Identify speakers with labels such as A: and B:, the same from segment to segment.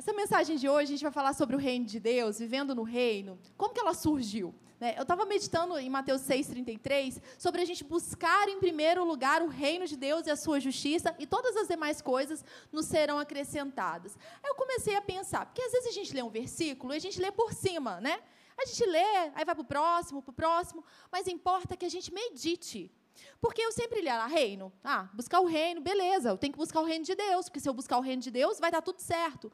A: Essa mensagem de hoje a gente vai falar sobre o reino de Deus, vivendo no reino. Como que ela surgiu? Né? Eu estava meditando em Mateus 6,33 sobre a gente buscar em primeiro lugar o reino de Deus e a sua justiça, e todas as demais coisas nos serão acrescentadas. Aí eu comecei a pensar, porque às vezes a gente lê um versículo e a gente lê por cima, né? A gente lê, aí vai para o próximo, para o próximo, mas importa que a gente medite. Porque eu sempre li lá, reino. Ah, buscar o reino, beleza, eu tenho que buscar o reino de Deus, porque se eu buscar o reino de Deus, vai dar tudo certo.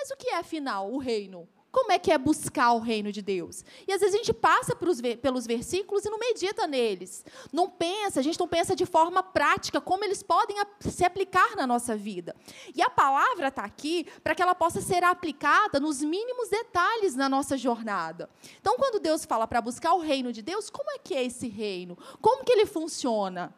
A: Mas o que é, afinal, o reino? Como é que é buscar o reino de Deus? E às vezes a gente passa pelos versículos e não medita neles. Não pensa, a gente não pensa de forma prática como eles podem se aplicar na nossa vida. E a palavra está aqui para que ela possa ser aplicada nos mínimos detalhes na nossa jornada. Então, quando Deus fala para buscar o reino de Deus, como é que é esse reino? Como que ele funciona?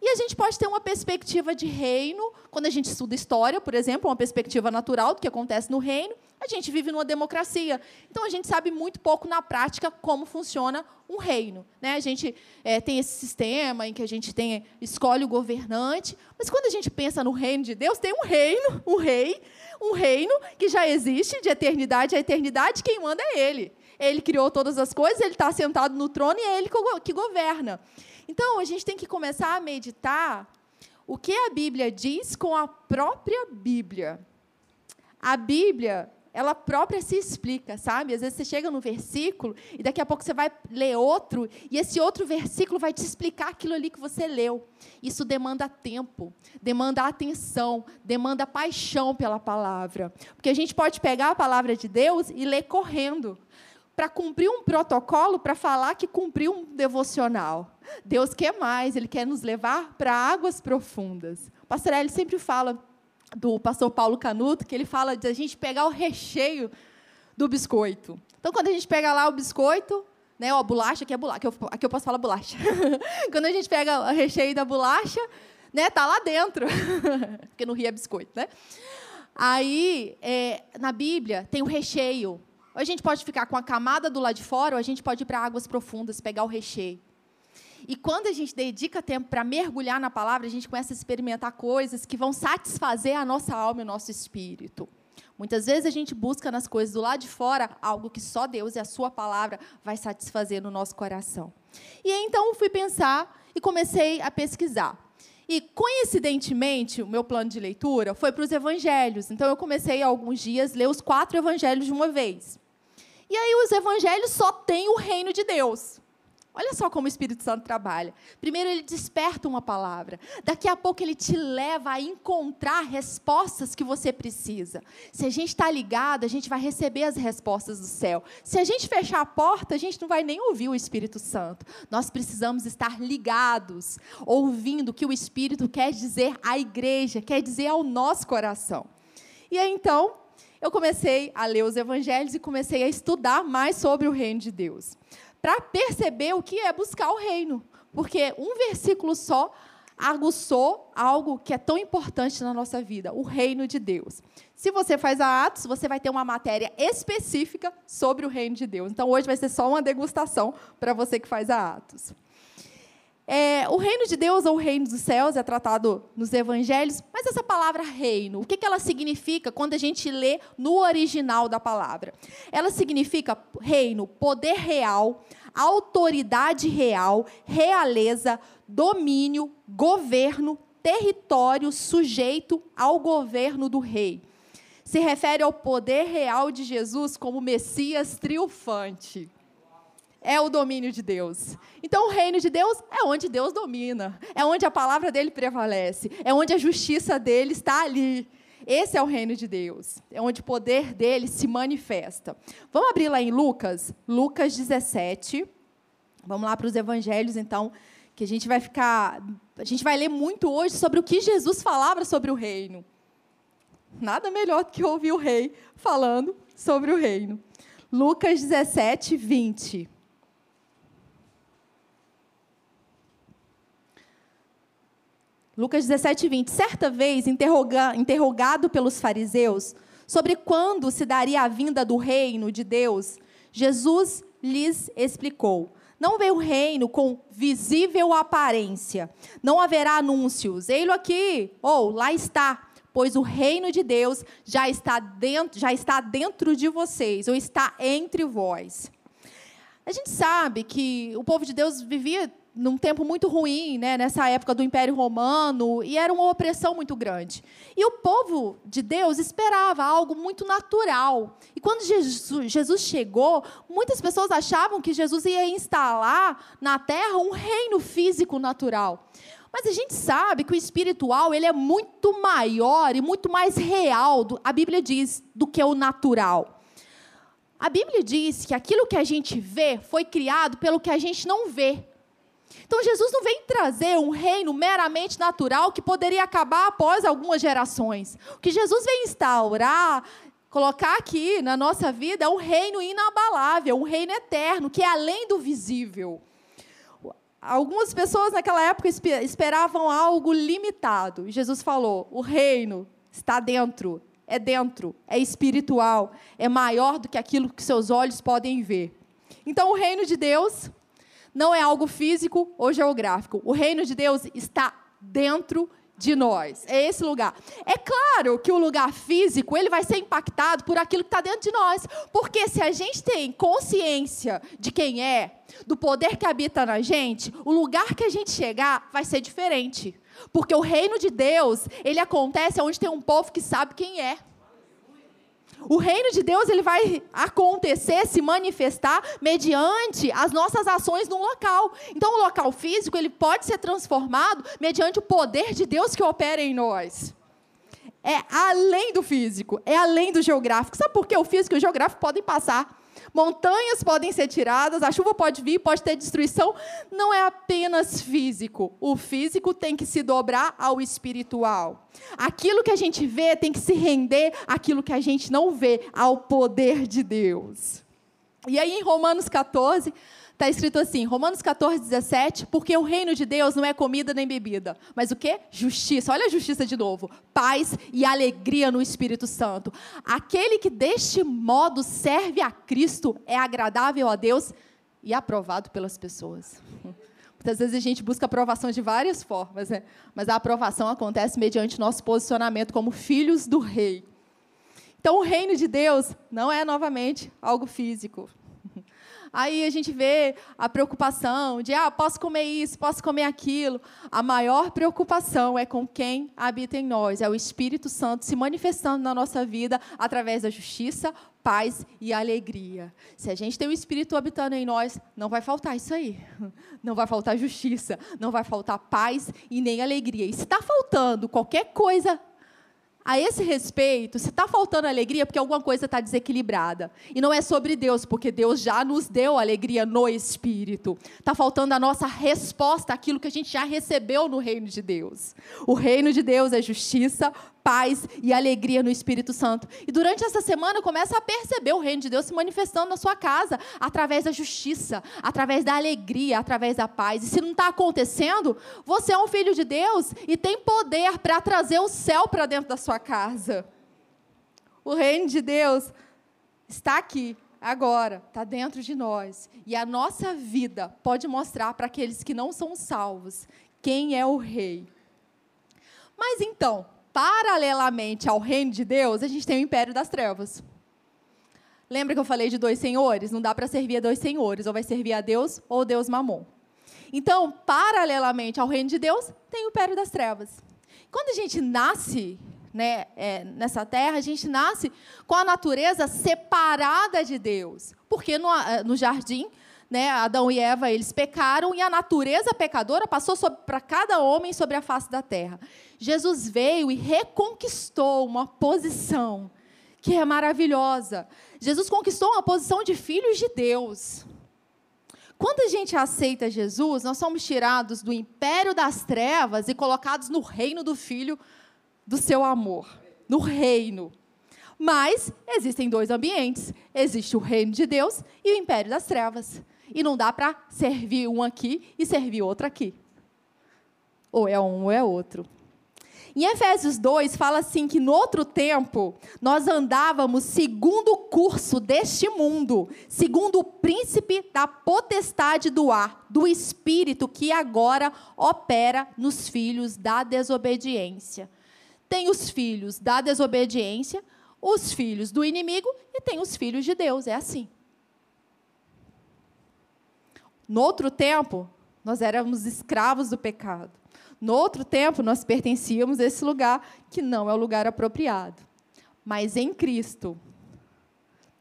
A: E a gente pode ter uma perspectiva de reino, quando a gente estuda história, por exemplo, uma perspectiva natural do que acontece no reino. A gente vive numa democracia. Então, a gente sabe muito pouco na prática como funciona um reino. Né? A gente é, tem esse sistema em que a gente tem, escolhe o governante. Mas, quando a gente pensa no reino de Deus, tem um reino, um rei, um reino que já existe de eternidade a eternidade. Quem manda é Ele. Ele criou todas as coisas, Ele está sentado no trono e é Ele que governa. Então, a gente tem que começar a meditar o que a Bíblia diz com a própria Bíblia. A Bíblia, ela própria se explica, sabe? Às vezes você chega no versículo e daqui a pouco você vai ler outro e esse outro versículo vai te explicar aquilo ali que você leu. Isso demanda tempo, demanda atenção, demanda paixão pela palavra. Porque a gente pode pegar a palavra de Deus e ler correndo para cumprir um protocolo para falar que cumpriu um devocional. Deus quer mais, Ele quer nos levar para águas profundas. O pastor Eli sempre fala do pastor Paulo Canuto, que ele fala de a gente pegar o recheio do biscoito. Então, quando a gente pega lá o biscoito, né, ó, a bolacha, aqui é bolacha, aqui eu, aqui eu posso falar bolacha. quando a gente pega o recheio da bolacha, né, tá lá dentro, porque no Rio é biscoito, né? Aí, é, na Bíblia, tem o recheio. Ou a gente pode ficar com a camada do lado de fora, ou a gente pode ir para águas profundas, pegar o recheio. E quando a gente dedica tempo para mergulhar na palavra, a gente começa a experimentar coisas que vão satisfazer a nossa alma e o nosso espírito. Muitas vezes a gente busca nas coisas do lado de fora algo que só Deus e a Sua palavra vai satisfazer no nosso coração. E então fui pensar e comecei a pesquisar. E, coincidentemente, o meu plano de leitura foi para os evangelhos. Então, eu comecei há alguns dias a ler os quatro evangelhos de uma vez. E aí os evangelhos só têm o reino de Deus. Olha só como o Espírito Santo trabalha. Primeiro, ele desperta uma palavra. Daqui a pouco, ele te leva a encontrar respostas que você precisa. Se a gente está ligado, a gente vai receber as respostas do céu. Se a gente fechar a porta, a gente não vai nem ouvir o Espírito Santo. Nós precisamos estar ligados, ouvindo o que o Espírito quer dizer à igreja, quer dizer ao nosso coração. E aí, então, eu comecei a ler os evangelhos e comecei a estudar mais sobre o reino de Deus, para perceber o que é buscar o reino, porque um versículo só aguçou algo que é tão importante na nossa vida, o reino de Deus. Se você faz a Atos, você vai ter uma matéria específica sobre o reino de Deus. Então hoje vai ser só uma degustação para você que faz a Atos. É, o reino de Deus ou o reino dos céus é tratado nos evangelhos, mas essa palavra reino, o que, que ela significa quando a gente lê no original da palavra? Ela significa reino, poder real, autoridade real, realeza, domínio, governo, território sujeito ao governo do rei. Se refere ao poder real de Jesus como Messias triunfante é o domínio de Deus. Então, o reino de Deus é onde Deus domina, é onde a palavra dele prevalece, é onde a justiça dele está ali. Esse é o reino de Deus, é onde o poder dele se manifesta. Vamos abrir lá em Lucas, Lucas 17. Vamos lá para os evangelhos, então, que a gente vai ficar. A gente vai ler muito hoje sobre o que Jesus falava sobre o reino. Nada melhor do que ouvir o rei falando sobre o reino. Lucas 17, 20. Lucas 17, 20. Certa vez, interroga, interrogado pelos fariseus sobre quando se daria a vinda do reino de Deus, Jesus lhes explicou: Não veio o reino com visível aparência, não haverá anúncios, ei-lo aqui, ou lá está, pois o reino de Deus já está dentro, já está dentro de vocês, ou está entre vós. A gente sabe que o povo de Deus vivia num tempo muito ruim, né, nessa época do Império Romano, e era uma opressão muito grande. E o povo de Deus esperava algo muito natural. E quando Jesus, Jesus chegou, muitas pessoas achavam que Jesus ia instalar na terra um reino físico natural. Mas a gente sabe que o espiritual ele é muito maior e muito mais real, a Bíblia diz, do que o natural. A Bíblia diz que aquilo que a gente vê foi criado pelo que a gente não vê. Então Jesus não vem trazer um reino meramente natural que poderia acabar após algumas gerações. O que Jesus vem instaurar, colocar aqui na nossa vida é um reino inabalável, um reino eterno, que é além do visível. Algumas pessoas naquela época esperavam algo limitado. E Jesus falou: o reino está dentro, é dentro, é espiritual, é maior do que aquilo que seus olhos podem ver. Então, o reino de Deus não é algo físico ou geográfico. O reino de Deus está dentro de nós. É esse lugar. É claro que o lugar físico ele vai ser impactado por aquilo que está dentro de nós, porque se a gente tem consciência de quem é, do poder que habita na gente, o lugar que a gente chegar vai ser diferente, porque o reino de Deus ele acontece onde tem um povo que sabe quem é. O reino de Deus ele vai acontecer, se manifestar mediante as nossas ações no local. Então, o local físico ele pode ser transformado mediante o poder de Deus que opera em nós. É além do físico, é além do geográfico. Sabe por que o físico e o geográfico podem passar? Montanhas podem ser tiradas, a chuva pode vir, pode ter destruição. Não é apenas físico. O físico tem que se dobrar ao espiritual. Aquilo que a gente vê tem que se render àquilo que a gente não vê, ao poder de Deus. E aí em Romanos 14, Está escrito assim, Romanos 14, 17, porque o reino de Deus não é comida nem bebida, mas o que? Justiça. Olha a justiça de novo. Paz e alegria no Espírito Santo. Aquele que deste modo serve a Cristo é agradável a Deus e aprovado pelas pessoas. Muitas vezes a gente busca aprovação de várias formas, né? mas a aprovação acontece mediante nosso posicionamento como filhos do rei. Então, o reino de Deus não é novamente algo físico. Aí a gente vê a preocupação de, ah, posso comer isso, posso comer aquilo. A maior preocupação é com quem habita em nós, é o Espírito Santo se manifestando na nossa vida através da justiça, paz e alegria. Se a gente tem o Espírito habitando em nós, não vai faltar isso aí. Não vai faltar justiça, não vai faltar paz e nem alegria. E se está faltando qualquer coisa a esse respeito, se está faltando alegria, é porque alguma coisa está desequilibrada. E não é sobre Deus, porque Deus já nos deu alegria no Espírito. Está faltando a nossa resposta àquilo que a gente já recebeu no reino de Deus. O reino de Deus é justiça, paz e alegria no Espírito Santo. E durante essa semana começa a perceber o reino de Deus se manifestando na sua casa, através da justiça, através da alegria, através da paz. E se não está acontecendo, você é um filho de Deus e tem poder para trazer o céu para dentro da sua casa. O reino de Deus está aqui, agora, está dentro de nós. E a nossa vida pode mostrar para aqueles que não são salvos quem é o rei. Mas então, paralelamente ao reino de Deus, a gente tem o império das trevas. Lembra que eu falei de dois senhores? Não dá para servir a dois senhores, ou vai servir a Deus ou Deus Mamon. Então, paralelamente ao reino de Deus, tem o império das trevas. Quando a gente nasce né, é, nessa terra, a gente nasce com a natureza separada de Deus. Porque no, no jardim, né, Adão e Eva, eles pecaram e a natureza pecadora passou para cada homem sobre a face da terra. Jesus veio e reconquistou uma posição que é maravilhosa. Jesus conquistou uma posição de filhos de Deus. Quando a gente aceita Jesus, nós somos tirados do império das trevas e colocados no reino do Filho do seu amor, no reino. Mas existem dois ambientes: existe o reino de Deus e o império das trevas. E não dá para servir um aqui e servir outro aqui. Ou é um ou é outro. Em Efésios 2 fala assim que no outro tempo nós andávamos segundo o curso deste mundo, segundo o príncipe da potestade do ar, do espírito que agora opera nos filhos da desobediência. tem os filhos da desobediência, os filhos do inimigo e tem os filhos de Deus. É assim. No outro tempo, nós éramos escravos do pecado. No outro tempo, nós pertencíamos a esse lugar que não é o lugar apropriado. Mas em Cristo,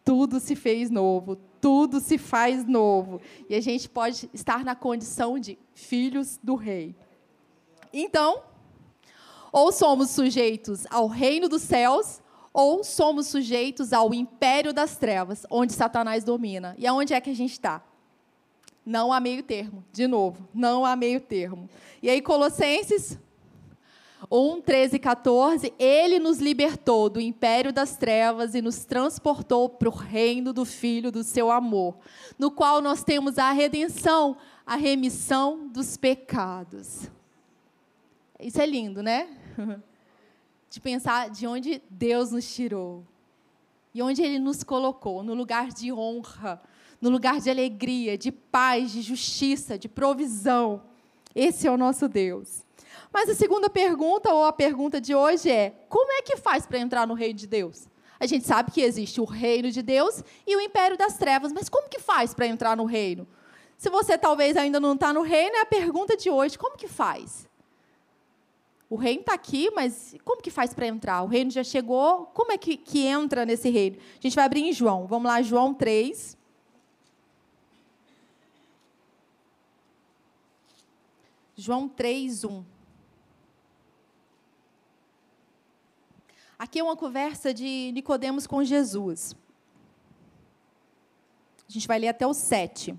A: tudo se fez novo, tudo se faz novo. E a gente pode estar na condição de filhos do Rei. Então, ou somos sujeitos ao reino dos céus, ou somos sujeitos ao império das trevas, onde Satanás domina. E aonde é que a gente está? Não há meio termo. De novo, não há meio termo. E aí, Colossenses 1, 13 e 14, ele nos libertou do império das trevas e nos transportou para o reino do Filho do seu amor, no qual nós temos a redenção, a remissão dos pecados. Isso é lindo, né? De pensar de onde Deus nos tirou e onde Ele nos colocou no lugar de honra, no lugar de alegria, de paz, de justiça, de provisão. Esse é o nosso Deus. Mas a segunda pergunta, ou a pergunta de hoje é: como é que faz para entrar no reino de Deus? A gente sabe que existe o reino de Deus e o império das trevas, mas como que faz para entrar no reino? Se você talvez ainda não está no reino, é a pergunta de hoje: como que faz? O reino está aqui, mas como que faz para entrar? O reino já chegou, como é que, que entra nesse reino? A gente vai abrir em João. Vamos lá, João 3. João 3, 1. Aqui é uma conversa de Nicodemos com Jesus. A gente vai ler até o 7.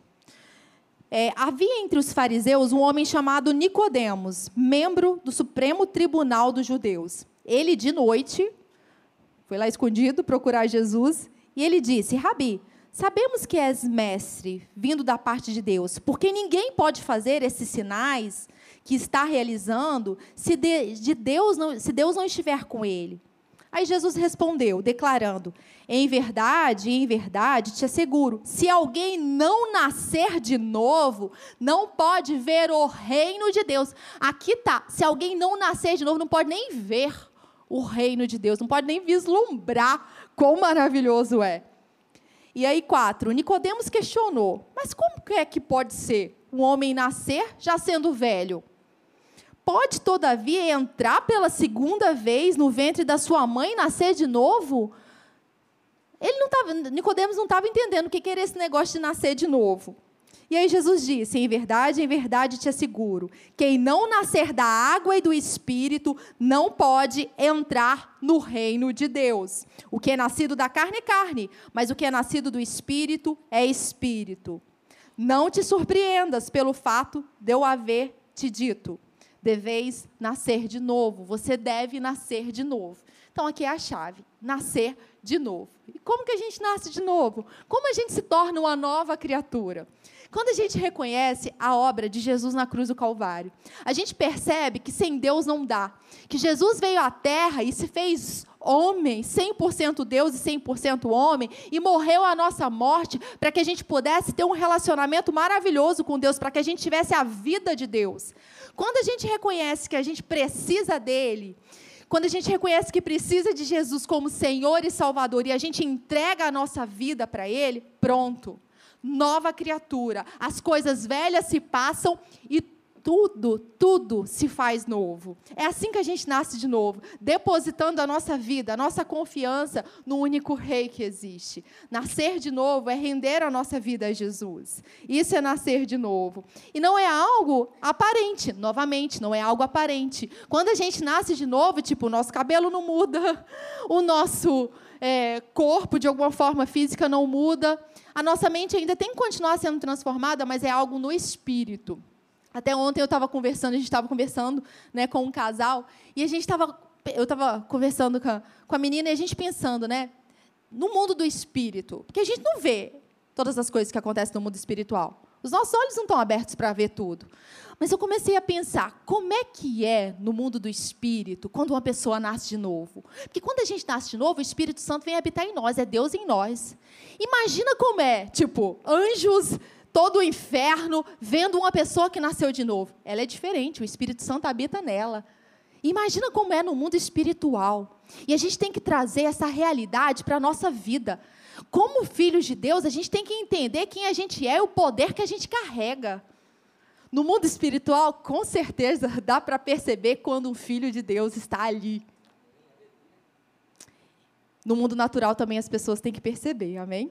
A: É, havia entre os fariseus um homem chamado Nicodemos, membro do Supremo Tribunal dos Judeus. Ele, de noite, foi lá escondido procurar Jesus, e ele disse: Rabi, Sabemos que és mestre, vindo da parte de Deus, porque ninguém pode fazer esses sinais que está realizando se, de, de Deus, não, se Deus não estiver com ele. Aí Jesus respondeu, declarando: Em verdade, em verdade, te asseguro, se alguém não nascer de novo, não pode ver o reino de Deus. Aqui tá, se alguém não nascer de novo, não pode nem ver o reino de Deus, não pode nem vislumbrar quão maravilhoso é. E aí, quatro, Nicodemos questionou: mas como é que pode ser um homem nascer já sendo velho? Pode, todavia, entrar pela segunda vez no ventre da sua mãe e nascer de novo? Ele não tava, Nicodemos não estava entendendo o que era esse negócio de nascer de novo. E aí Jesus disse: Em verdade, em verdade te asseguro, quem não nascer da água e do espírito não pode entrar no reino de Deus. O que é nascido da carne é carne, mas o que é nascido do espírito é espírito. Não te surpreendas pelo fato de eu haver te dito. Deveis nascer de novo. Você deve nascer de novo. Então aqui é a chave: nascer de novo. E como que a gente nasce de novo? Como a gente se torna uma nova criatura? Quando a gente reconhece a obra de Jesus na cruz do Calvário, a gente percebe que sem Deus não dá. Que Jesus veio à terra e se fez homem, 100% Deus e 100% homem, e morreu a nossa morte para que a gente pudesse ter um relacionamento maravilhoso com Deus, para que a gente tivesse a vida de Deus. Quando a gente reconhece que a gente precisa dele, quando a gente reconhece que precisa de Jesus como Senhor e Salvador e a gente entrega a nossa vida para Ele, pronto nova criatura. As coisas velhas se passam e tudo, tudo se faz novo. É assim que a gente nasce de novo, depositando a nossa vida, a nossa confiança no único Rei que existe. Nascer de novo é render a nossa vida a Jesus. Isso é nascer de novo. E não é algo aparente, novamente, não é algo aparente. Quando a gente nasce de novo, tipo, o nosso cabelo não muda, o nosso é, corpo, de alguma forma física, não muda. A nossa mente ainda tem que continuar sendo transformada, mas é algo no espírito. Até ontem eu estava conversando, a gente estava conversando né, com um casal, e a gente estava. Eu estava conversando com a, com a menina e a gente pensando, né? No mundo do espírito. Porque a gente não vê todas as coisas que acontecem no mundo espiritual. Os nossos olhos não estão abertos para ver tudo. Mas eu comecei a pensar, como é que é no mundo do espírito quando uma pessoa nasce de novo? Porque quando a gente nasce de novo, o Espírito Santo vem habitar em nós, é Deus em nós. Imagina como é, tipo, anjos, todo o inferno, vendo uma pessoa que nasceu de novo. Ela é diferente, o Espírito Santo habita nela. Imagina como é no mundo espiritual. E a gente tem que trazer essa realidade para a nossa vida. Como filhos de Deus, a gente tem que entender quem a gente é e o poder que a gente carrega. No mundo espiritual, com certeza dá para perceber quando um filho de Deus está ali. No mundo natural também as pessoas têm que perceber, amém?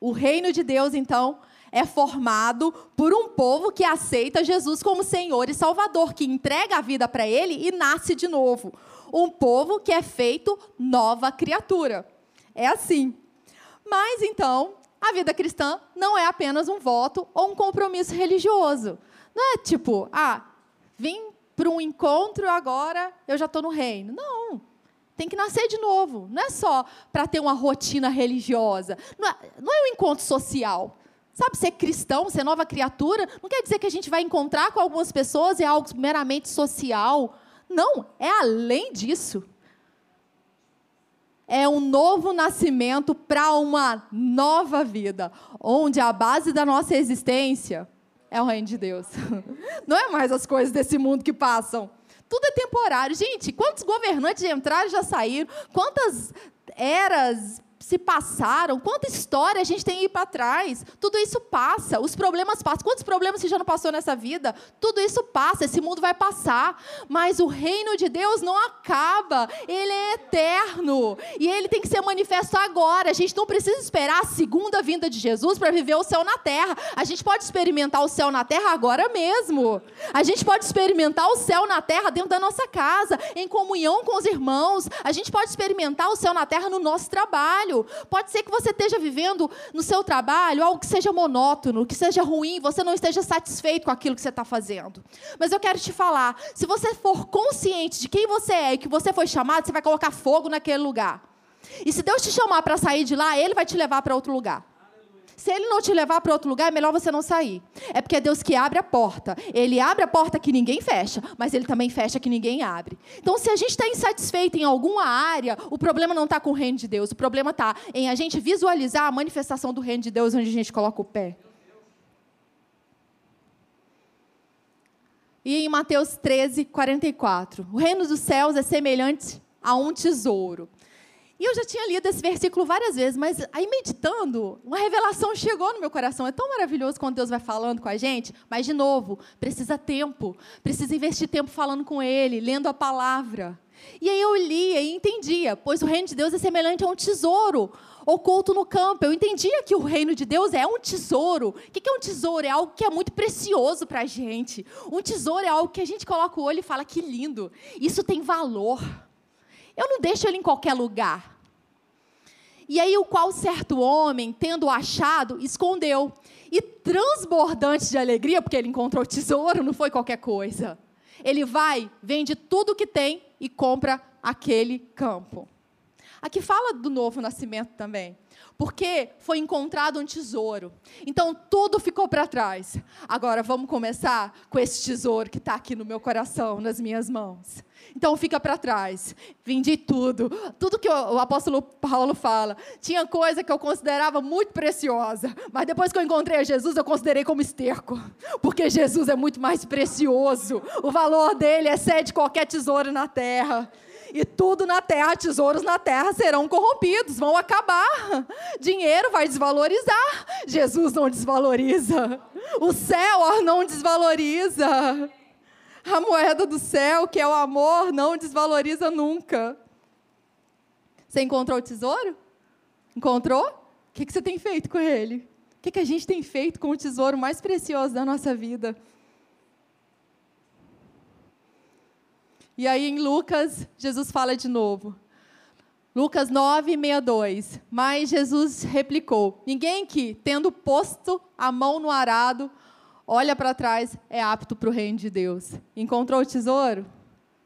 A: O reino de Deus, então, é formado por um povo que aceita Jesus como Senhor e Salvador, que entrega a vida para Ele e nasce de novo. Um povo que é feito nova criatura. É assim. Mas então, a vida cristã não é apenas um voto ou um compromisso religioso. Não é tipo, ah, vim para um encontro agora eu já estou no reino. Não. Tem que nascer de novo. Não é só para ter uma rotina religiosa. Não é, não é um encontro social. Sabe, ser cristão, ser nova criatura, não quer dizer que a gente vai encontrar com algumas pessoas e é algo meramente social. Não, é além disso é um novo nascimento para uma nova vida, onde a base da nossa existência é o reino de Deus. Não é mais as coisas desse mundo que passam. Tudo é temporário. Gente, quantos governantes entraram e já saíram? Quantas eras se passaram, quanta história a gente tem aí para trás. Tudo isso passa, os problemas passam. Quantos problemas você já não passou nessa vida? Tudo isso passa, esse mundo vai passar. Mas o reino de Deus não acaba, ele é eterno. E ele tem que ser manifesto agora. A gente não precisa esperar a segunda vinda de Jesus para viver o céu na terra. A gente pode experimentar o céu na terra agora mesmo. A gente pode experimentar o céu na terra dentro da nossa casa, em comunhão com os irmãos. A gente pode experimentar o céu na terra no nosso Pode ser que você esteja vivendo no seu trabalho algo que seja monótono, que seja ruim, você não esteja satisfeito com aquilo que você está fazendo. Mas eu quero te falar: se você for consciente de quem você é e que você foi chamado, você vai colocar fogo naquele lugar. E se Deus te chamar para sair de lá, Ele vai te levar para outro lugar. Se ele não te levar para outro lugar, é melhor você não sair. É porque é Deus que abre a porta. Ele abre a porta que ninguém fecha, mas ele também fecha que ninguém abre. Então, se a gente está insatisfeito em alguma área, o problema não está com o reino de Deus. O problema está em a gente visualizar a manifestação do reino de Deus onde a gente coloca o pé. E em Mateus 13, 44, o reino dos céus é semelhante a um tesouro e eu já tinha lido esse versículo várias vezes, mas aí meditando, uma revelação chegou no meu coração. É tão maravilhoso quando Deus vai falando com a gente, mas de novo, precisa tempo, precisa investir tempo falando com Ele, lendo a palavra. E aí eu lia e entendia, pois o reino de Deus é semelhante a um tesouro oculto no campo. Eu entendia que o reino de Deus é um tesouro. O que é um tesouro? É algo que é muito precioso para a gente. Um tesouro é algo que a gente coloca o olho e fala que lindo. Isso tem valor. Eu não deixo ele em qualquer lugar. E aí, o qual certo homem, tendo achado, escondeu. E transbordante de alegria, porque ele encontrou tesouro, não foi qualquer coisa. Ele vai, vende tudo que tem e compra aquele campo. Aqui fala do novo nascimento também porque foi encontrado um tesouro. Então tudo ficou para trás. Agora vamos começar com esse tesouro que está aqui no meu coração, nas minhas mãos. Então fica para trás. Vendi tudo. Tudo que o, apóstolo Paulo fala. Tinha coisa que eu considerava muito preciosa. Mas depois que eu encontrei a Jesus, eu considerei como esterco. Porque Jesus é muito mais precioso. O valor dele excede qualquer tesouro na terra e tudo na terra, tesouros na terra serão corrompidos, vão acabar. Dinheiro vai desvalorizar. Jesus não desvaloriza. O céu não desvaloriza. A moeda do céu, que é o amor, não desvaloriza nunca. Você encontrou o tesouro? Encontrou? O que você tem feito com ele? O que a gente tem feito com o tesouro mais precioso da nossa vida? E aí em Lucas, Jesus fala de novo. Lucas 9, 62. Mas Jesus replicou: Ninguém que, tendo posto a mão no arado, olha para trás, é apto para o reino de Deus. Encontrou o tesouro?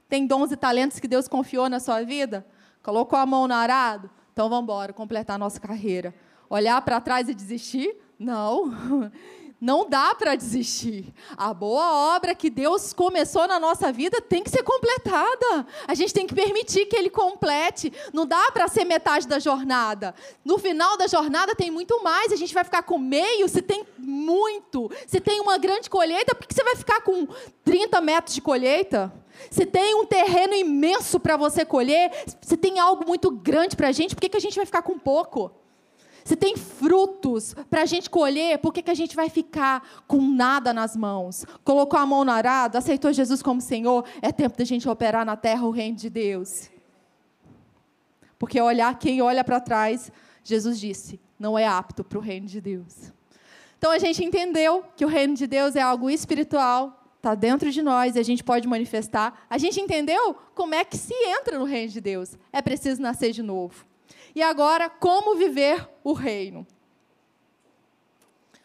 A: Tem dons e talentos que Deus confiou na sua vida? Colocou a mão no arado? Então vamos embora, completar a nossa carreira. Olhar para trás e desistir? Não. Não dá para desistir. A boa obra que Deus começou na nossa vida tem que ser completada. A gente tem que permitir que Ele complete. Não dá para ser metade da jornada. No final da jornada tem muito mais. A gente vai ficar com meio se tem muito. Se tem uma grande colheita, por que você vai ficar com 30 metros de colheita? Se tem um terreno imenso para você colher, se tem algo muito grande para a gente, por que, que a gente vai ficar com pouco? Se tem frutos para a gente colher, por que, que a gente vai ficar com nada nas mãos? Colocou a mão no arado, aceitou Jesus como Senhor, é tempo da gente operar na terra o reino de Deus. Porque olhar quem olha para trás, Jesus disse, não é apto para o reino de Deus. Então a gente entendeu que o reino de Deus é algo espiritual, está dentro de nós e a gente pode manifestar. A gente entendeu como é que se entra no reino de Deus. É preciso nascer de novo. E agora, como viver o reino?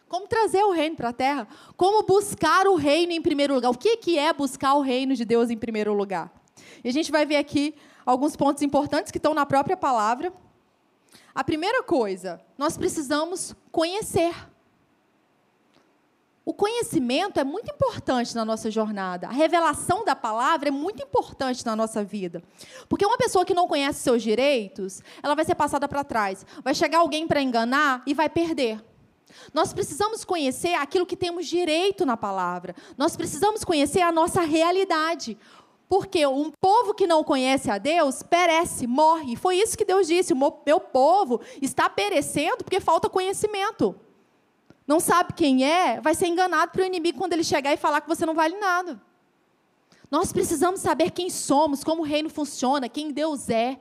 A: Como trazer o reino para a terra? Como buscar o reino em primeiro lugar? O que, que é buscar o reino de Deus em primeiro lugar? E a gente vai ver aqui alguns pontos importantes que estão na própria palavra. A primeira coisa, nós precisamos conhecer. O conhecimento é muito importante na nossa jornada. A revelação da palavra é muito importante na nossa vida. Porque uma pessoa que não conhece seus direitos, ela vai ser passada para trás. Vai chegar alguém para enganar e vai perder. Nós precisamos conhecer aquilo que temos direito na palavra. Nós precisamos conhecer a nossa realidade. Porque um povo que não conhece a Deus perece, morre. Foi isso que Deus disse: o meu povo está perecendo porque falta conhecimento não sabe quem é, vai ser enganado pelo inimigo quando ele chegar e falar que você não vale nada. Nós precisamos saber quem somos, como o reino funciona, quem Deus é.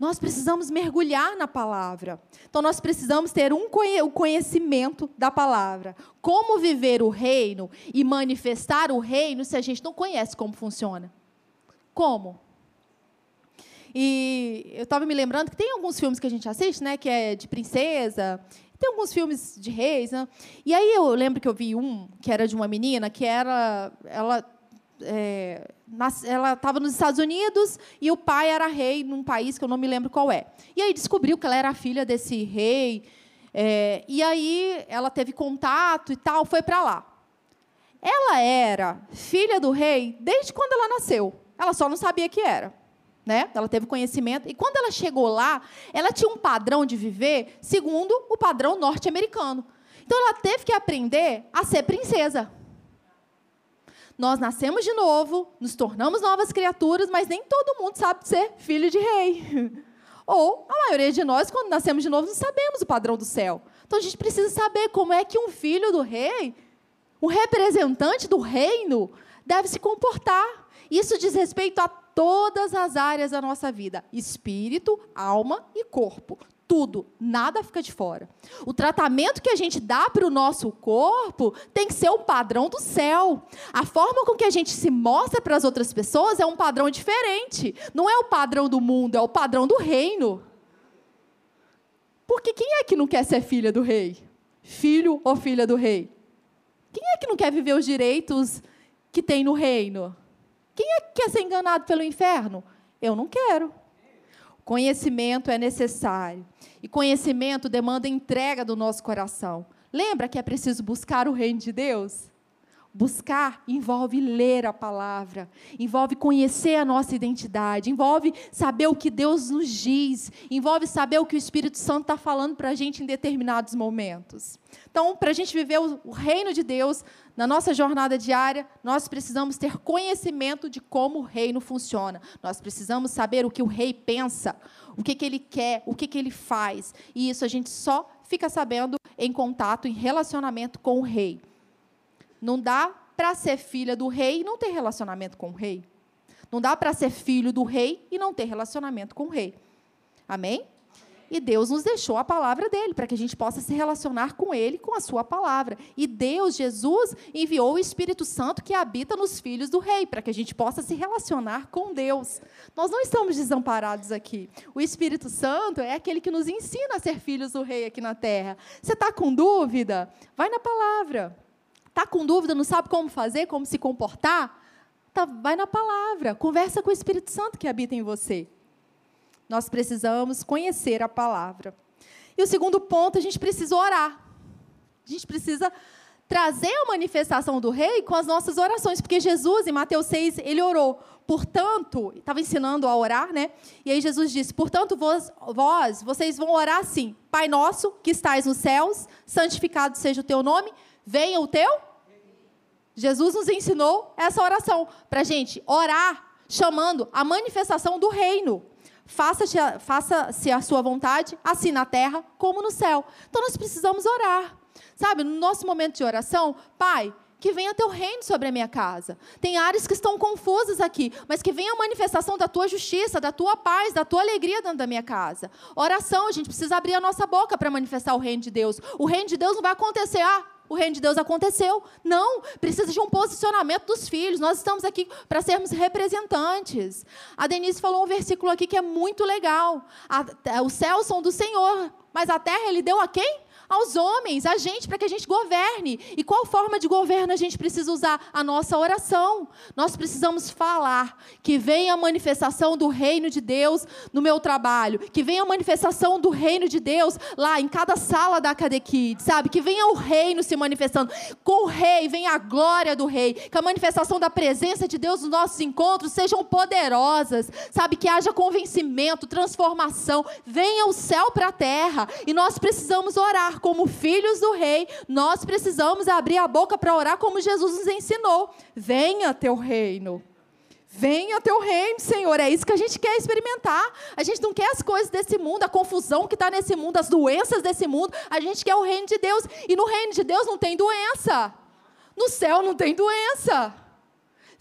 A: Nós precisamos mergulhar na palavra. Então, nós precisamos ter um o conhecimento da palavra. Como viver o reino e manifestar o reino se a gente não conhece como funciona? Como? E eu estava me lembrando que tem alguns filmes que a gente assiste, né, que é de princesa, tem alguns filmes de reis, né? E aí eu lembro que eu vi um que era de uma menina que era, ela é, ela estava nos Estados Unidos e o pai era rei num país que eu não me lembro qual é. E aí descobriu que ela era filha desse rei. É, e aí ela teve contato e tal, foi para lá. Ela era filha do rei desde quando ela nasceu. Ela só não sabia que era né? Ela teve conhecimento. E quando ela chegou lá, ela tinha um padrão de viver segundo o padrão norte-americano. Então ela teve que aprender a ser princesa. Nós nascemos de novo, nos tornamos novas criaturas, mas nem todo mundo sabe ser filho de rei. Ou a maioria de nós, quando nascemos de novo, não sabemos o padrão do céu. Então a gente precisa saber como é que um filho do rei, um representante do reino, deve se comportar. Isso diz respeito a todas as áreas da nossa vida: espírito, alma e corpo. Tudo, nada fica de fora. O tratamento que a gente dá para o nosso corpo tem que ser o padrão do céu. A forma com que a gente se mostra para as outras pessoas é um padrão diferente. Não é o padrão do mundo, é o padrão do reino. Porque quem é que não quer ser filha do rei? Filho ou filha do rei? Quem é que não quer viver os direitos que tem no reino? Quem é que quer ser enganado pelo inferno? Eu não quero. Conhecimento é necessário. E conhecimento demanda entrega do nosso coração. Lembra que é preciso buscar o reino de Deus? Buscar envolve ler a palavra, envolve conhecer a nossa identidade, envolve saber o que Deus nos diz, envolve saber o que o Espírito Santo está falando para a gente em determinados momentos. Então, para a gente viver o reino de Deus na nossa jornada diária, nós precisamos ter conhecimento de como o reino funciona. Nós precisamos saber o que o rei pensa, o que, que ele quer, o que, que ele faz. E isso a gente só fica sabendo em contato, em relacionamento com o rei. Não dá para ser filha do rei e não ter relacionamento com o rei. Não dá para ser filho do rei e não ter relacionamento com o rei. Amém? E Deus nos deixou a palavra dele, para que a gente possa se relacionar com ele, com a sua palavra. E Deus, Jesus, enviou o Espírito Santo que habita nos filhos do rei, para que a gente possa se relacionar com Deus. Nós não estamos desamparados aqui. O Espírito Santo é aquele que nos ensina a ser filhos do rei aqui na terra. Você está com dúvida? Vai na palavra. Está com dúvida, não sabe como fazer, como se comportar? Tá, vai na palavra, conversa com o Espírito Santo que habita em você. Nós precisamos conhecer a palavra. E o segundo ponto, a gente precisa orar. A gente precisa trazer a manifestação do rei com as nossas orações, porque Jesus, em Mateus 6, ele orou. Portanto, estava ensinando a orar, né? E aí Jesus disse: Portanto, vós, vós, vocês vão orar assim: Pai nosso que estais nos céus, santificado seja o teu nome, venha o teu Jesus nos ensinou essa oração para gente orar, chamando a manifestação do reino. Faça-se a, faça a sua vontade, assim na terra como no céu. Então nós precisamos orar. Sabe, no nosso momento de oração, Pai, que venha teu reino sobre a minha casa. Tem áreas que estão confusas aqui, mas que venha a manifestação da tua justiça, da tua paz, da tua alegria dentro da minha casa. Oração, a gente precisa abrir a nossa boca para manifestar o reino de Deus. O reino de Deus não vai acontecer, ah, o reino de Deus aconteceu. Não, precisa de um posicionamento dos filhos. Nós estamos aqui para sermos representantes. A Denise falou um versículo aqui que é muito legal. Os céus são do Senhor, mas a terra ele deu a quem? Aos homens, a gente, para que a gente governe. E qual forma de governo a gente precisa usar? A nossa oração. Nós precisamos falar que venha a manifestação do reino de Deus no meu trabalho, que venha a manifestação do reino de Deus lá em cada sala da Cadekid, sabe? Que venha o reino se manifestando. Com o rei vem a glória do rei, que a manifestação da presença de Deus nos nossos encontros sejam poderosas, sabe? Que haja convencimento, transformação, venha o céu para a terra e nós precisamos orar como filhos do rei, nós precisamos abrir a boca para orar como Jesus nos ensinou. Venha teu reino. Venha teu reino, Senhor. É isso que a gente quer experimentar. A gente não quer as coisas desse mundo, a confusão que está nesse mundo, as doenças desse mundo. A gente quer o reino de Deus. E no reino de Deus não tem doença. No céu não tem doença.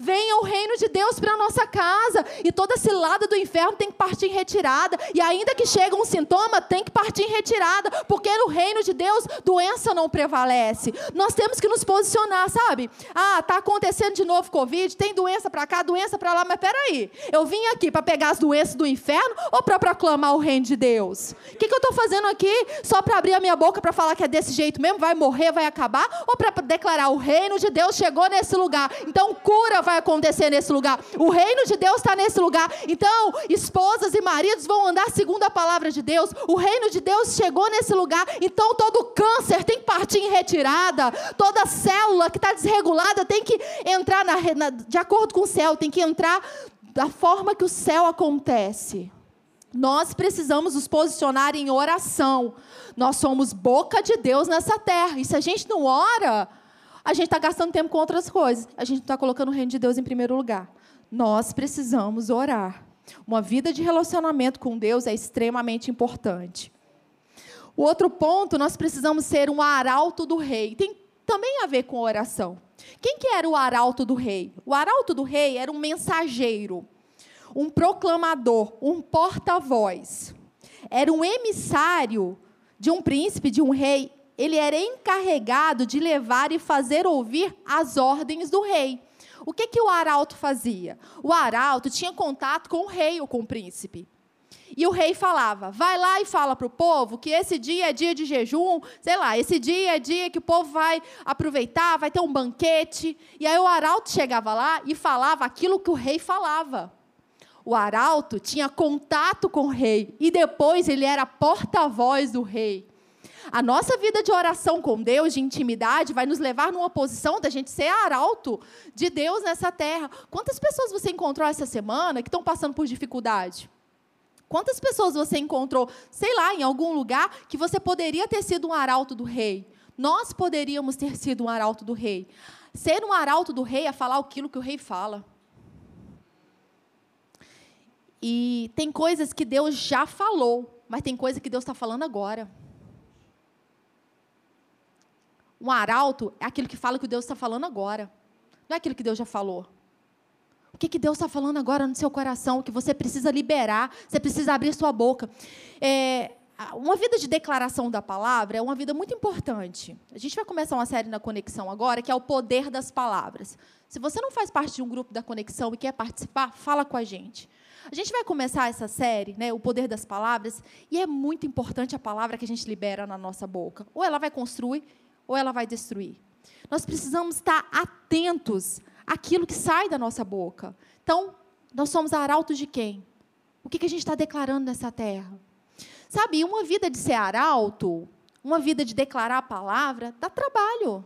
A: Venha o reino de Deus para a nossa casa. E toda cilada do inferno tem que partir em retirada. E ainda que chegue um sintoma, tem que partir em retirada. Porque no reino de Deus, doença não prevalece. Nós temos que nos posicionar, sabe? Ah, está acontecendo de novo Covid, tem doença para cá, doença para lá. Mas peraí, eu vim aqui para pegar as doenças do inferno ou para proclamar o reino de Deus? O que, que eu estou fazendo aqui? Só para abrir a minha boca para falar que é desse jeito mesmo? Vai morrer, vai acabar? Ou para declarar o reino de Deus chegou nesse lugar? Então cura vai acontecer nesse lugar. O reino de Deus está nesse lugar. Então, esposas e maridos vão andar segundo a palavra de Deus. O reino de Deus chegou nesse lugar. Então, todo câncer tem que partir em retirada. Toda célula que está desregulada tem que entrar na, na, de acordo com o céu, tem que entrar da forma que o céu acontece. Nós precisamos nos posicionar em oração. Nós somos boca de Deus nessa terra. E se a gente não ora, a gente está gastando tempo com outras coisas. A gente não está colocando o reino de Deus em primeiro lugar. Nós precisamos orar. Uma vida de relacionamento com Deus é extremamente importante. O outro ponto, nós precisamos ser um arauto do rei. Tem também a ver com oração. Quem que era o arauto do rei? O arauto do rei era um mensageiro, um proclamador, um porta-voz. Era um emissário de um príncipe, de um rei ele era encarregado de levar e fazer ouvir as ordens do rei. O que, que o arauto fazia? O arauto tinha contato com o rei ou com o príncipe. E o rei falava: vai lá e fala para o povo que esse dia é dia de jejum, sei lá, esse dia é dia que o povo vai aproveitar, vai ter um banquete. E aí o arauto chegava lá e falava aquilo que o rei falava. O arauto tinha contato com o rei e depois ele era porta-voz do rei. A nossa vida de oração com Deus, de intimidade, vai nos levar numa posição da gente ser arauto de Deus nessa terra. Quantas pessoas você encontrou essa semana que estão passando por dificuldade? Quantas pessoas você encontrou, sei lá, em algum lugar que você poderia ter sido um arauto do rei? Nós poderíamos ter sido um arauto do rei. Ser um arauto do rei é falar aquilo que o rei fala. E tem coisas que Deus já falou, mas tem coisa que Deus está falando agora. Um arauto é aquilo que fala que Deus está falando agora. Não é aquilo que Deus já falou. O que, que Deus está falando agora no seu coração? Que você precisa liberar, você precisa abrir sua boca. É, uma vida de declaração da palavra é uma vida muito importante. A gente vai começar uma série na Conexão agora, que é o poder das palavras. Se você não faz parte de um grupo da Conexão e quer participar, fala com a gente. A gente vai começar essa série, né, o poder das palavras, e é muito importante a palavra que a gente libera na nossa boca. Ou ela vai construir, ou ela vai destruir. Nós precisamos estar atentos àquilo que sai da nossa boca. Então, nós somos arautos de quem? O que, que a gente está declarando nessa terra? Sabe, uma vida de ser arauto, uma vida de declarar a palavra, dá trabalho.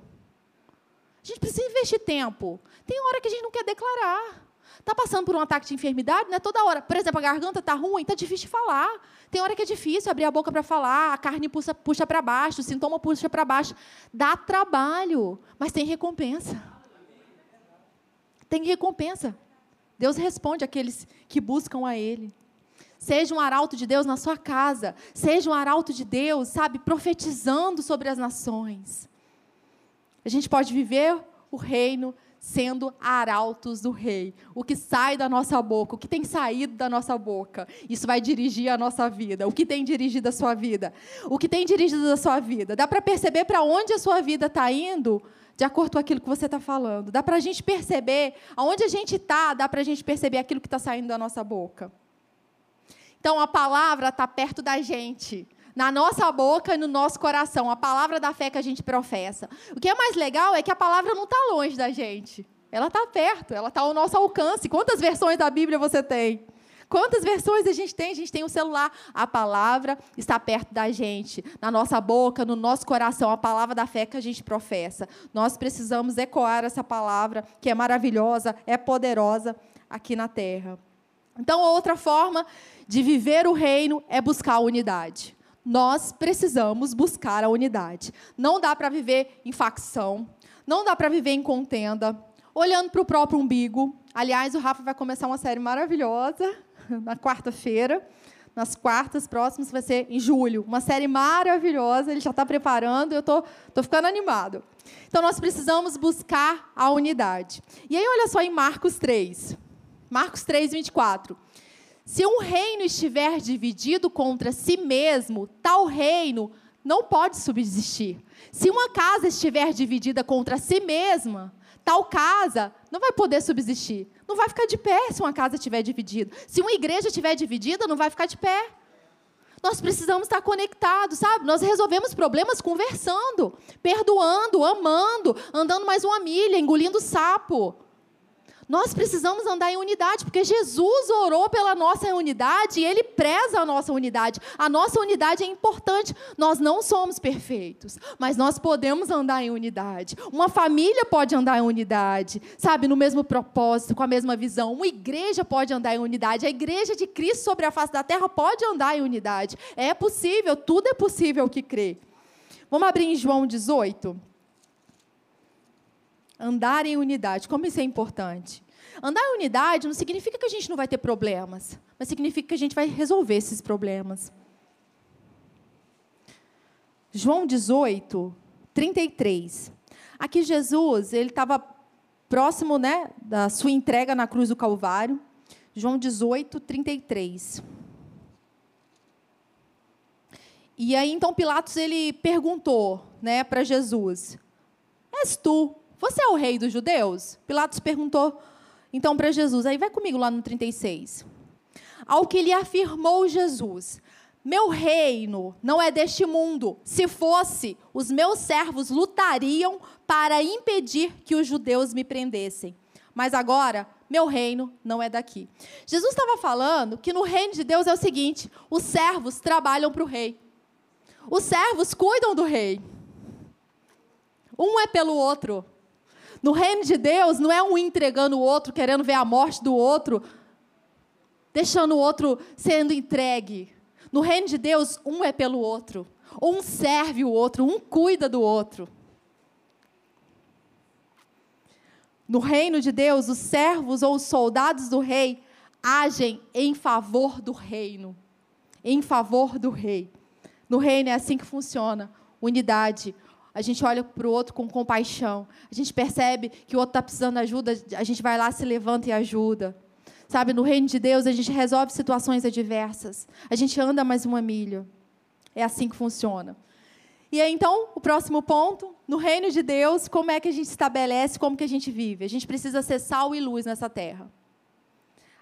A: A gente precisa investir tempo. Tem hora que a gente não quer declarar. Está passando por um ataque de enfermidade, não é toda hora. Por exemplo, a garganta está ruim, está difícil de falar. Tem hora que é difícil abrir a boca para falar, a carne puxa, puxa para baixo, o sintoma puxa para baixo. Dá trabalho, mas tem recompensa. tem recompensa. Deus responde àqueles que buscam a Ele. Seja um arauto de Deus na sua casa. Seja um arauto de Deus, sabe, profetizando sobre as nações. A gente pode viver o reino sendo arautos do rei. O que sai da nossa boca, o que tem saído da nossa boca, isso vai dirigir a nossa vida. O que tem dirigido a sua vida? O que tem dirigido a sua vida? Dá para perceber para onde a sua vida está indo? De acordo com aquilo que você está falando. Dá para a gente perceber aonde a gente está, dá para a gente perceber aquilo que está saindo da nossa boca. Então a palavra está perto da gente, na nossa boca e no nosso coração, a palavra da fé que a gente professa. O que é mais legal é que a palavra não está longe da gente. Ela está perto, ela está ao nosso alcance. Quantas versões da Bíblia você tem? Quantas versões a gente tem? A gente tem o um celular. A palavra está perto da gente, na nossa boca, no nosso coração, a palavra da fé que a gente professa. Nós precisamos ecoar essa palavra, que é maravilhosa, é poderosa aqui na terra. Então, outra forma de viver o reino é buscar a unidade. Nós precisamos buscar a unidade. Não dá para viver em facção, não dá para viver em contenda, olhando para o próprio umbigo. Aliás, o Rafa vai começar uma série maravilhosa na quarta-feira. Nas quartas próximas vai ser em julho. Uma série maravilhosa, ele já está preparando, eu estou ficando animado. Então, nós precisamos buscar a unidade. E aí, olha só em Marcos 3. Marcos 3, 24. Se um reino estiver dividido contra si mesmo, tal reino não pode subsistir. Se uma casa estiver dividida contra si mesma, tal casa não vai poder subsistir. Não vai ficar de pé se uma casa estiver dividida. Se uma igreja estiver dividida, não vai ficar de pé. Nós precisamos estar conectados, sabe? Nós resolvemos problemas conversando, perdoando, amando, andando mais uma milha, engolindo sapo. Nós precisamos andar em unidade, porque Jesus orou pela nossa unidade e Ele preza a nossa unidade. A nossa unidade é importante. Nós não somos perfeitos, mas nós podemos andar em unidade. Uma família pode andar em unidade, sabe, no mesmo propósito, com a mesma visão. Uma igreja pode andar em unidade. A igreja de Cristo sobre a face da terra pode andar em unidade. É possível, tudo é possível que crê. Vamos abrir em João 18? Andar em unidade, como isso é importante. Andar em unidade não significa que a gente não vai ter problemas, mas significa que a gente vai resolver esses problemas. João 18, 33. Aqui Jesus, ele estava próximo né, da sua entrega na cruz do Calvário. João 18, 33. E aí então Pilatos ele perguntou, né, para Jesus: És tu você é o rei dos judeus? Pilatos perguntou então para Jesus. Aí vai comigo lá no 36. Ao que lhe afirmou Jesus: Meu reino não é deste mundo. Se fosse, os meus servos lutariam para impedir que os judeus me prendessem. Mas agora, meu reino não é daqui. Jesus estava falando que no reino de Deus é o seguinte: os servos trabalham para o rei. Os servos cuidam do rei. Um é pelo outro. No reino de Deus, não é um entregando o outro, querendo ver a morte do outro, deixando o outro sendo entregue. No reino de Deus, um é pelo outro. Um serve o outro, um cuida do outro. No reino de Deus, os servos ou os soldados do rei agem em favor do reino. Em favor do rei. No reino é assim que funciona: unidade, a gente olha para o outro com compaixão. A gente percebe que o outro está precisando de ajuda, a gente vai lá, se levanta e ajuda. Sabe, no reino de Deus, a gente resolve situações adversas. A gente anda mais uma milha. É assim que funciona. E aí, então, o próximo ponto, no reino de Deus, como é que a gente estabelece, como que a gente vive? A gente precisa ser sal e luz nessa terra.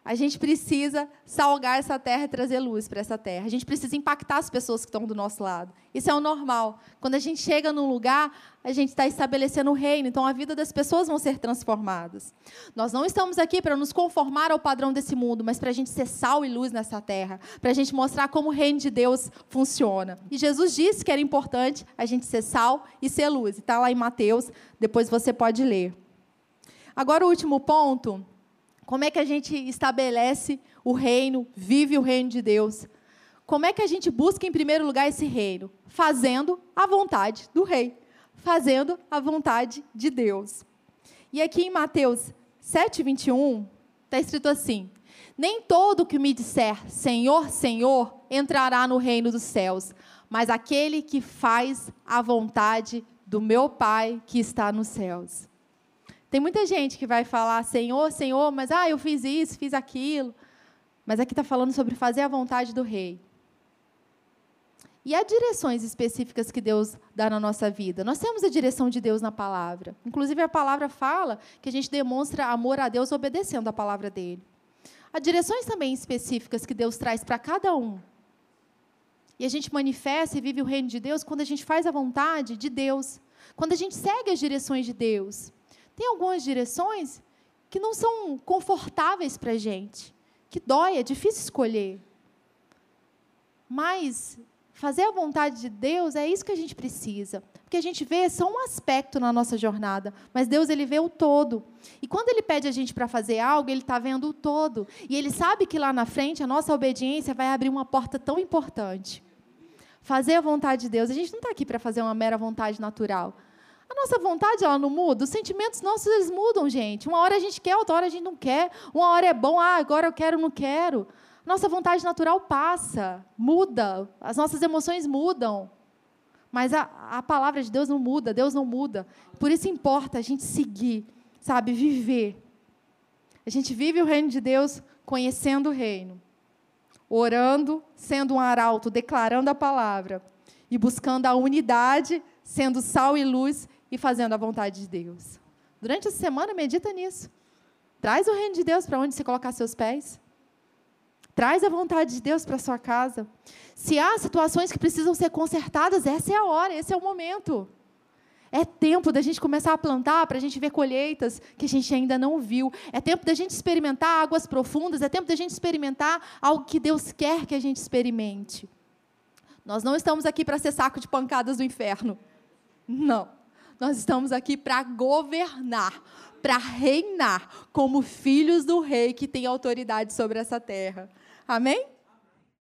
A: A gente precisa salgar essa terra e trazer luz para essa terra. A gente precisa impactar as pessoas que estão do nosso lado. Isso é o normal. Quando a gente chega num lugar, a gente está estabelecendo o reino, então a vida das pessoas vão ser transformadas. Nós não estamos aqui para nos conformar ao padrão desse mundo, mas para a gente ser sal e luz nessa terra, para a gente mostrar como o reino de Deus funciona. E Jesus disse que era importante a gente ser sal e ser luz. Está lá em Mateus, depois você pode ler. Agora, o último ponto como é que a gente estabelece o reino, vive o reino de Deus? Como é que a gente busca em primeiro lugar esse reino? Fazendo a vontade do rei, fazendo a vontade de Deus. E aqui em Mateus 7:21 está escrito assim: Nem todo que me disser Senhor, Senhor entrará no reino dos céus, mas aquele que faz a vontade do meu Pai que está nos céus. Tem muita gente que vai falar Senhor, Senhor, mas ah, eu fiz isso, fiz aquilo. Mas aqui está falando sobre fazer a vontade do Rei. E há direções específicas que Deus dá na nossa vida. Nós temos a direção de Deus na palavra. Inclusive, a palavra fala que a gente demonstra amor a Deus obedecendo a palavra dele. Há direções também específicas que Deus traz para cada um. E a gente manifesta e vive o reino de Deus quando a gente faz a vontade de Deus. Quando a gente segue as direções de Deus. Tem algumas direções que não são confortáveis para a gente, que dói, é difícil escolher. Mas Fazer a vontade de Deus é isso que a gente precisa. Porque a gente vê só um aspecto na nossa jornada, mas Deus ele vê o todo. E quando ele pede a gente para fazer algo, ele está vendo o todo. E ele sabe que lá na frente a nossa obediência vai abrir uma porta tão importante. Fazer a vontade de Deus. A gente não está aqui para fazer uma mera vontade natural. Nossa vontade ela não muda, os sentimentos nossos eles mudam, gente. Uma hora a gente quer, outra hora a gente não quer. Uma hora é bom, ah, agora eu quero, não quero. Nossa vontade natural passa, muda, as nossas emoções mudam. Mas a, a palavra de Deus não muda, Deus não muda. Por isso importa a gente seguir, sabe, viver. A gente vive o reino de Deus conhecendo o reino, orando, sendo um arauto, declarando a palavra e buscando a unidade, sendo sal e luz e fazendo a vontade de Deus. Durante a semana, medita nisso. Traz o reino de Deus para onde você colocar seus pés. Traz a vontade de Deus para sua casa. Se há situações que precisam ser consertadas, essa é a hora, esse é o momento. É tempo da gente começar a plantar para a gente ver colheitas que a gente ainda não viu. É tempo da gente experimentar águas profundas. É tempo da gente experimentar algo que Deus quer que a gente experimente. Nós não estamos aqui para ser saco de pancadas do inferno. Não. Nós estamos aqui para governar, para reinar como filhos do rei que tem autoridade sobre essa terra. Amém?